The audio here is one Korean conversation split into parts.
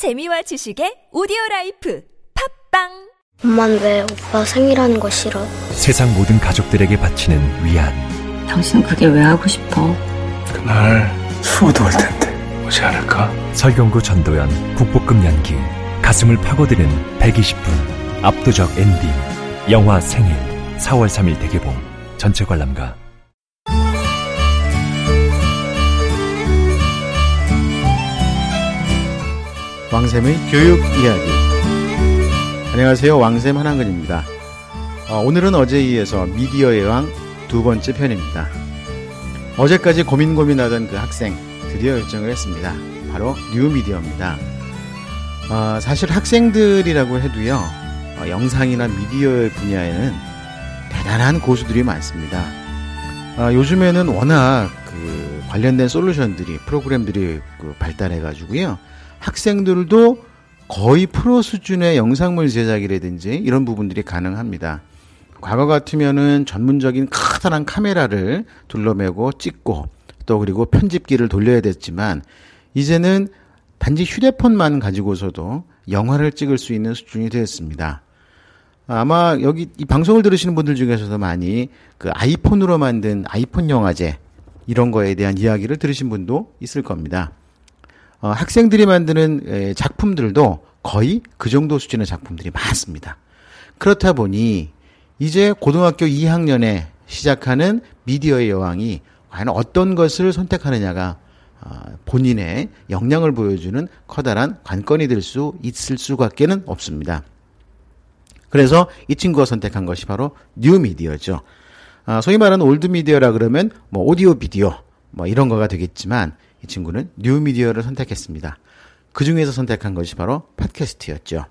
재미와 지식의 오디오 라이프 팟빵 엄만 왜 오빠 생일하는 거 싫어? 세상 모든 가족들에게 바치는 위안. 당신 그게 왜 하고 싶어? 그날 수호도 올 텐데 오지 않을까? 설경구 전도연 국보급 연기. 가슴을 파고드는 120분. 압도적 엔딩. 영화 생일. 4월 3일 대개봉. 전체 관람가. 왕샘의 교육 이야기. 안녕하세요. 왕샘 한한근입니다. 어, 오늘은 어제에 이어서 미디어의 왕 두 번째 편입니다. 어제까지 고민 고민하던 그 학생 드디어 결정을 했습니다. 바로 뉴미디어입니다. 어, 사실 학생들이라고 해도요. 어, 영상이나 미디어 분야에는 대단한 고수들이 많습니다. 어, 요즘에는 워낙 그 관련된 솔루션들이 프로그램들이 그 발달해 가지고요. 학생들도 거의 프로 수준의 영상물 제작이라든지 이런 부분들이 가능합니다. 과거 같으면은 전문적인 커다란 카메라를 둘러매고 찍고 또 그리고 편집기를 돌려야 됐지만 이제는 단지 휴대폰만 가지고서도 영화를 찍을 수 있는 수준이 되었습니다. 아마 여기 이 방송을 들으시는 분들 중에서도 많이 그 아이폰으로 만든 아이폰 영화제 이런 거에 대한 이야기를 들으신 분도 있을 겁니다. 어, 학생들이 만드는 에, 작품들도 거의 그 정도 수준의 작품들이 많습니다. 그렇다 보니 이제 고등학교 2학년에 시작하는 미디어의 여왕이 과연 어떤 것을 선택하느냐가 어, 본인의 역량을 보여주는 커다란 관건이 될 수 있을 수밖에는 없습니다. 그래서 이 친구가 선택한 것이 바로 뉴 미디어죠. 아, 소위 말하는 올드 미디어라 그러면 뭐 오디오 비디오 뭐 이런 거가 되겠지만 이 친구는 뉴 미디어를 선택했습니다. 그 중에서 선택한 것이 바로 팟캐스트였죠.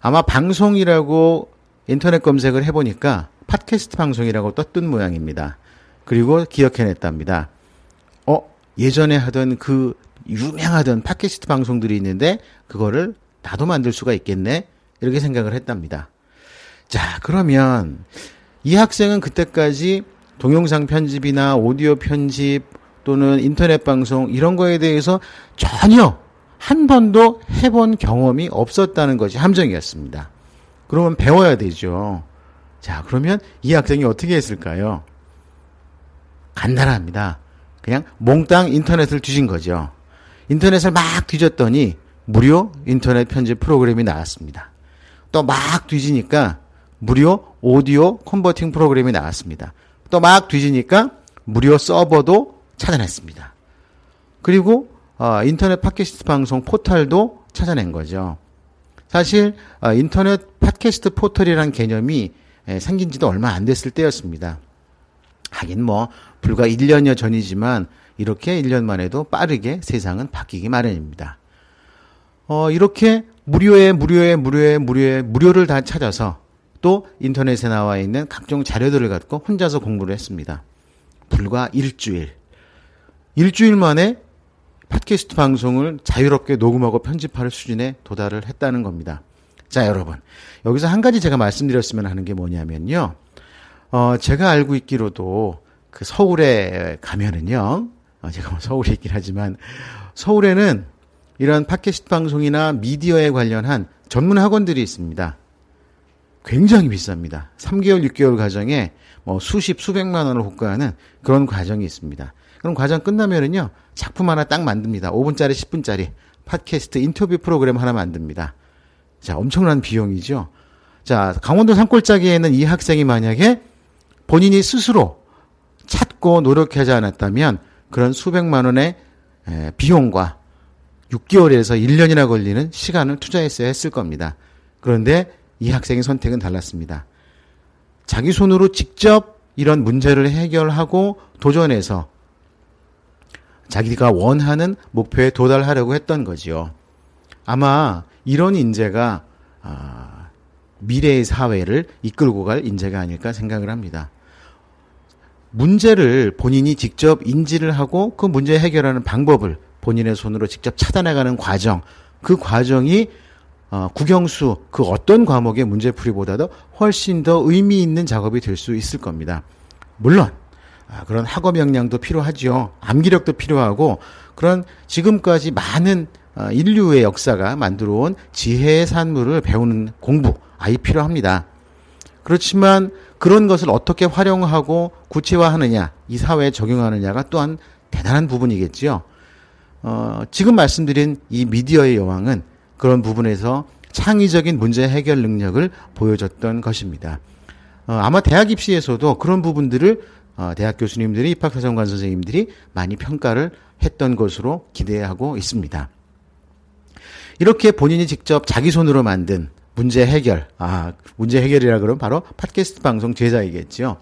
아마 방송이라고 인터넷 검색을 해보니까 팟캐스트 방송이라고 떴던 모양입니다. 그리고 기억해냈답니다. 어, 예전에 하던 그 유명하던 팟캐스트 방송들이 있는데 그거를 나도 만들 수가 있겠네? 이렇게 생각을 했답니다. 자, 그러면 이 학생은 그때까지 동영상 편집이나 오디오 편집 또는 인터넷 방송 이런 거에 대해서 전혀 한 번도 해본 경험이 없었다는 것이 함정이었습니다. 그러면 배워야 되죠. 자, 그러면 이 학생이 어떻게 했을까요? 간단합니다. 그냥 몽땅 인터넷을 뒤진 거죠. 인터넷을 막 뒤졌더니 무료 인터넷 편집 프로그램이 나왔습니다. 또 막 뒤지니까 무료 오디오 컨버팅 프로그램이 나왔습니다. 또 막 뒤지니까 무료 서버도 찾아냈습니다. 그리고 어, 인터넷 팟캐스트 방송 포털도 찾아낸 거죠. 사실 어, 인터넷 팟캐스트 포털이란 개념이 에, 생긴 지도 얼마 안 됐을 때였습니다. 하긴 뭐 불과 1년여 전이지만 이렇게 1년만 해도 빠르게 세상은 바뀌기 마련입니다. 어, 이렇게 무료에 무료에 무료에 무료에 무료를 다 찾아서 또 인터넷에 나와 있는 각종 자료들을 갖고 혼자서 공부를 했습니다. 불과 일주일. 일주일 만에 팟캐스트 방송을 자유롭게 녹음하고 편집할 수준에 도달을 했다는 겁니다. 자, 여러분. 여기서 한 가지 제가 말씀드렸으면 하는 게 뭐냐면요. 어, 제가 알고 있기로도 그 서울에 가면은요. 어, 제가 뭐 서울에 있긴 하지만 서울에는 이런 팟캐스트 방송이나 미디어에 관련한 전문 학원들이 있습니다. 굉장히 비쌉니다. 3개월, 6개월 과정에 뭐 수십, 수백만 원을 호가하는 그런 과정이 있습니다. 그럼 과정 끝나면은요, 작품 하나 딱 만듭니다. 5분짜리, 10분짜리 팟캐스트 인터뷰 프로그램 하나 만듭니다. 자, 엄청난 비용이죠. 자, 강원도 산골짜기에는 이 학생이 만약에 본인이 스스로 찾고 노력하지 않았다면 그런 수백만 원의 비용과 6개월에서 1년이나 걸리는 시간을 투자했어야 했을 겁니다. 그런데 이 학생의 선택은 달랐습니다. 자기 손으로 직접 이런 문제를 해결하고 도전해서 자기가 원하는 목표에 도달하려고 했던 거지요. 아마 이런 인재가 아, 미래의 사회를 이끌고 갈 인재가 아닐까 생각을 합니다. 문제를 본인이 직접 인지를 하고 그 문제 해결하는 방법을 본인의 손으로 직접 찾아나가는 과정, 그 과정이 어, 국영수 그 어떤 과목의 문제풀이보다도 훨씬 더 의미 있는 작업이 될 수 있을 겁니다. 물론 아, 그런 학업 역량도 필요하지요. 암기력도 필요하고 그런 지금까지 많은 어, 인류의 역사가 만들어온 지혜의 산물을 배우는 공부, 아이 필요합니다. 그렇지만 그런 것을 어떻게 활용하고 구체화하느냐, 이 사회에 적용하느냐가 또한 대단한 부분이겠지요. 어, 지금 말씀드린 이 미디어의 여왕은 그런 부분에서 창의적인 문제 해결 능력을 보여줬던 것입니다. 어, 아마 대학 입시에서도 그런 부분들을 어, 대학 교수님들이 입학사정관 선생님들이 많이 평가를 했던 것으로 기대하고 있습니다. 이렇게 본인이 직접 자기 손으로 만든 문제 해결, 아, 문제 해결이라 그러면 바로 팟캐스트 방송 제작이겠지요.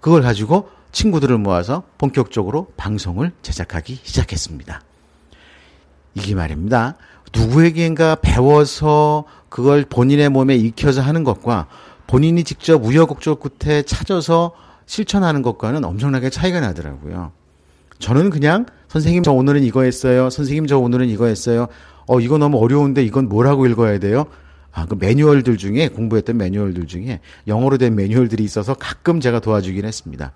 그걸 가지고 친구들을 모아서 본격적으로 방송을 제작하기 시작했습니다. 이게 말입니다. 누구에게인가 배워서 그걸 본인의 몸에 익혀서 하는 것과 본인이 직접 우여곡절 끝에 찾아서 실천하는 것과는 엄청나게 차이가 나더라고요. 저는 그냥 선생님 저 오늘은 이거 했어요. 선생님 저 오늘은 이거 했어요. 어 이거 너무 어려운데 이건 뭐라고 읽어야 돼요? 아, 그 매뉴얼들 중에 공부했던 매뉴얼들 중에 영어로 된 매뉴얼들이 있어서 가끔 제가 도와주긴 했습니다.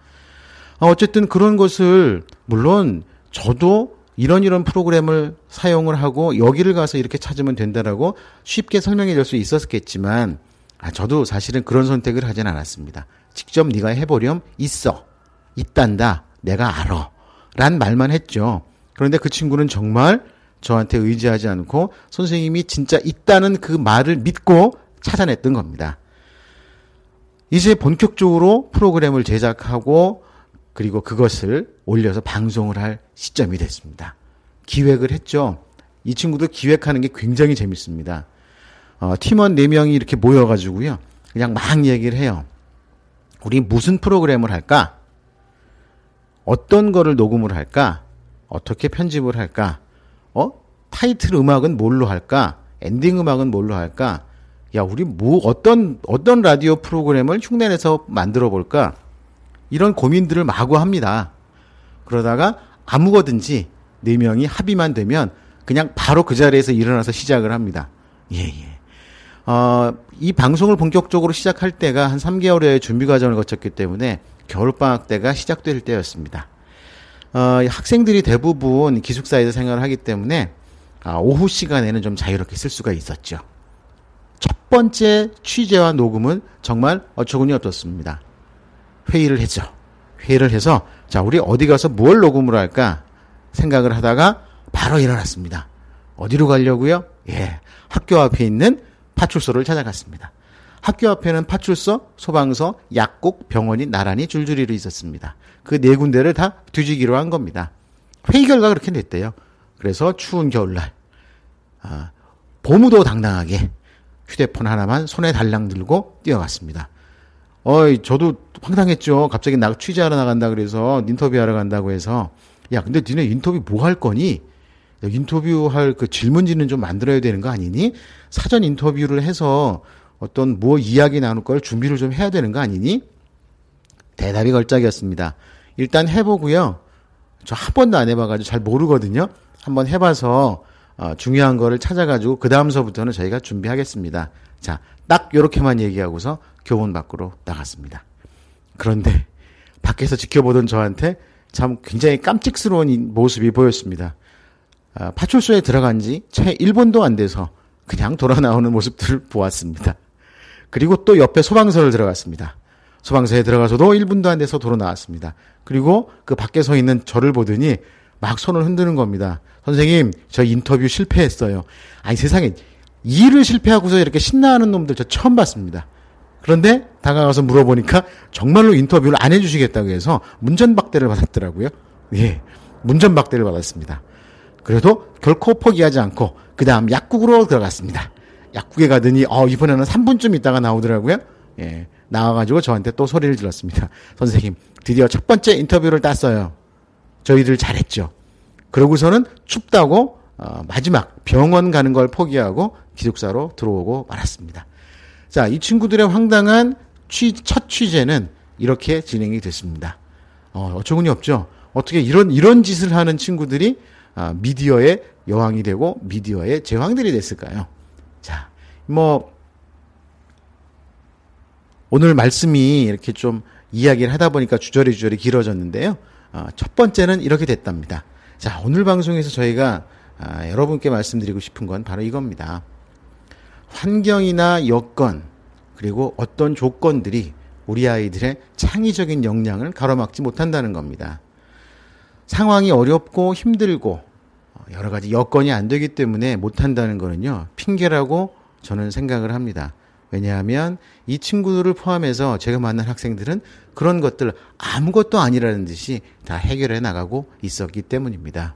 어, 어쨌든 그런 것을 물론 저도 이런 이런 프로그램을 사용을 하고 여기를 가서 이렇게 찾으면 된다라고 쉽게 설명해 줄 수 있었겠지만 아, 저도 사실은 그런 선택을 하진 않았습니다. 직접 네가 해보렴 있어 있단다 내가 알아 란 말만 했죠. 그런데 그 친구는 정말 저한테 의지하지 않고 선생님이 진짜 있다는 그 말을 믿고 찾아냈던 겁니다. 이제 본격적으로 프로그램을 제작하고 그리고 그것을 올려서 방송을 할 시점이 됐습니다. 기획을 했죠. 이 친구도 기획하는 게 굉장히 재밌습니다. 어, 팀원 4명이 이렇게 모여가지고요. 그냥 막 얘기를 해요. 우리 무슨 프로그램을 할까? 어떤 거를 녹음을 할까? 어떻게 편집을 할까? 어? 타이틀 음악은 뭘로 할까? 엔딩 음악은 뭘로 할까? 야, 우리 뭐, 어떤, 어떤 라디오 프로그램을 흉내내서 만들어 볼까? 이런 고민들을 마구 합니다. 그러다가 아무거든지 네 명이 합의만 되면 그냥 바로 그 자리에서 일어나서 시작을 합니다. 예, 예. 어, 이 방송을 본격적으로 시작할 때가 한 3개월의 준비 과정을 거쳤기 때문에 겨울방학 때가 시작될 때였습니다. 어, 학생들이 대부분 기숙사에서 생활을 하기 때문에 아, 오후 시간에는 좀 자유롭게 쓸 수가 있었죠. 첫 번째 취재와 녹음은 정말 어처구니 없었습니다. 회의를 했죠. 회의를 해서 자 우리 어디 가서 뭘 녹음을 할까 생각을 하다가 바로 일어났습니다. 어디로 가려고요? 예, 학교 앞에 있는 파출소를 찾아갔습니다. 학교 앞에는 파출소, 소방서, 약국, 병원이 나란히 줄줄이로 있었습니다. 그 네 군데를 다 뒤지기로 한 겁니다. 회의 결과 그렇게 냈대요. 그래서 추운 겨울날, 아, 보무도 당당하게 휴대폰 하나만 손에 달랑 들고 뛰어갔습니다. 어이, 저도 황당했죠. 갑자기 나 취재하러 나간다 그래서 인터뷰하러 간다고 해서 야, 근데 니네 인터뷰 뭐 할 거니? 인터뷰할 그 질문지는 좀 만들어야 되는 거 아니니? 사전 인터뷰를 해서 어떤 뭐 이야기 나눌 걸 준비를 좀 해야 되는 거 아니니? 대답이 걸작이었습니다. 일단 해보고요. 저 한 번도 안 해봐가지고 잘 모르거든요. 한번 해봐서 어, 중요한 거를 찾아가지고 그 다음서부터는 저희가 준비하겠습니다. 자, 딱 요렇게만 얘기하고서 교문 밖으로 나갔습니다. 그런데 밖에서 지켜보던 저한테 참 굉장히 깜찍스러운 모습이 보였습니다. 아, 파출소에 들어간 지 채 1분도 안 돼서 그냥 돌아 나오는 모습들을 보았습니다. 그리고 또 옆에 소방서를 들어갔습니다. 소방서에 들어가서도 1분도 안 돼서 돌아 나왔습니다. 그리고 그 밖에 서 있는 저를 보더니 막 손을 흔드는 겁니다. 선생님, 저 인터뷰 실패했어요. 아니 세상에 일을 실패하고서 이렇게 신나하는 놈들 저 처음 봤습니다. 그런데 다가가서 물어보니까 정말로 인터뷰를 안 해주시겠다고 해서 문전박대를 받았더라고요. 예, 문전박대를 받았습니다. 그래도 결코 포기하지 않고 그 다음 약국으로 들어갔습니다. 약국에 가더니 어 이번에는 3분쯤 있다가 나오더라고요. 예, 나와가지고 저한테 또 소리를 질렀습니다. 선생님, 드디어 첫 번째 인터뷰를 땄어요. 저희들 잘했죠. 그러고서는 춥다고 어, 마지막 병원 가는 걸 포기하고 기숙사로 들어오고 말았습니다. 자, 이 친구들의 황당한 취, 첫 취재는 이렇게 진행이 됐습니다. 어, 어처구니 없죠? 어떻게 이런, 이런 짓을 하는 친구들이 아, 미디어의 여왕이 되고 미디어의 제왕들이 됐을까요? 자, 뭐, 오늘 말씀이 이렇게 좀 이야기를 하다 보니까 주저리 주저리 길어졌는데요. 어, 첫 번째는 이렇게 됐답니다. 자, 오늘 방송에서 저희가 아, 여러분께 말씀드리고 싶은 건 바로 이겁니다. 환경이나 여건 그리고 어떤 조건들이 우리 아이들의 창의적인 역량을 가로막지 못한다는 겁니다. 상황이 어렵고 힘들고 여러 가지 여건이 안 되기 때문에 못한다는 거는요 핑계라고 저는 생각을 합니다. 왜냐하면 이 친구들을 포함해서 제가 만난 학생들은 그런 것들 아무것도 아니라는 듯이 다 해결해 나가고 있었기 때문입니다.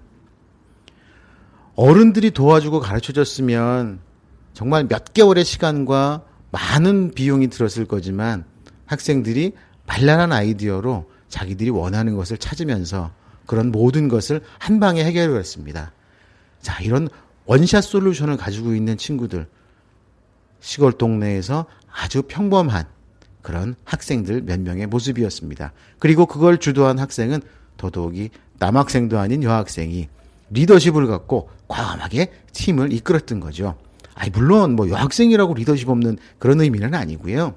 어른들이 도와주고 가르쳐 줬으면 정말 몇 개월의 시간과 많은 비용이 들었을 거지만 학생들이 발랄한 아이디어로 자기들이 원하는 것을 찾으면서 그런 모든 것을 한 방에 해결을 했습니다. 자, 이런 원샷 솔루션을 가지고 있는 친구들, 시골 동네에서 아주 평범한 그런 학생들 몇 명의 모습이었습니다. 그리고 그걸 주도한 학생은 더더욱이 남학생도 아닌 여학생이 리더십을 갖고 과감하게 팀을 이끌었던 거죠. 아니, 물론 뭐 여학생이라고 리더십 없는 그런 의미는 아니고요.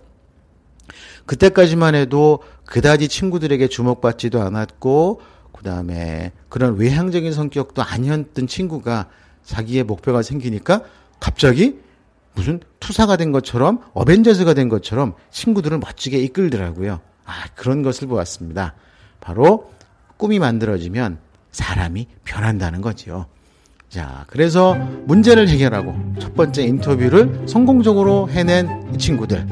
그때까지만 해도 그다지 친구들에게 주목받지도 않았고, 그 다음에 그런 외향적인 성격도 아니었던 친구가 자기의 목표가 생기니까 갑자기 무슨 투사가 된 것처럼 어벤져스가 된 것처럼 친구들을 멋지게 이끌더라고요. 아, 그런 것을 보았습니다. 바로 꿈이 만들어지면 사람이 변한다는 거지요. 자, 그래서 문제를 해결하고 첫 번째 인터뷰를 성공적으로 해낸 이 친구들.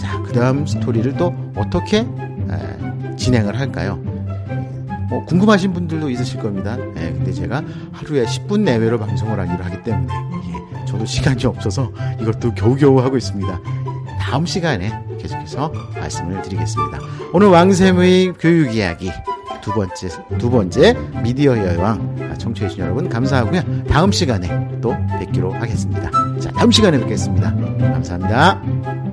자, 그 다음 스토리를 또 어떻게 에, 진행을 할까요? 뭐 궁금하신 분들도 있으실 겁니다. 예, 근데 제가 하루에 10분 내외로 방송을 하기로 하기 때문에 예, 저도 시간이 없어서 이것도 겨우겨우 하고 있습니다. 다음 시간에 계속해서 말씀을 드리겠습니다. 오늘 왕샘의 교육 이야기 두 번째 두 번째 미디어 여왕 청취해 주신 여러분 감사하고요. 다음 시간에 또 뵙기로 하겠습니다. 자, 다음 시간에 뵙겠습니다. 감사합니다.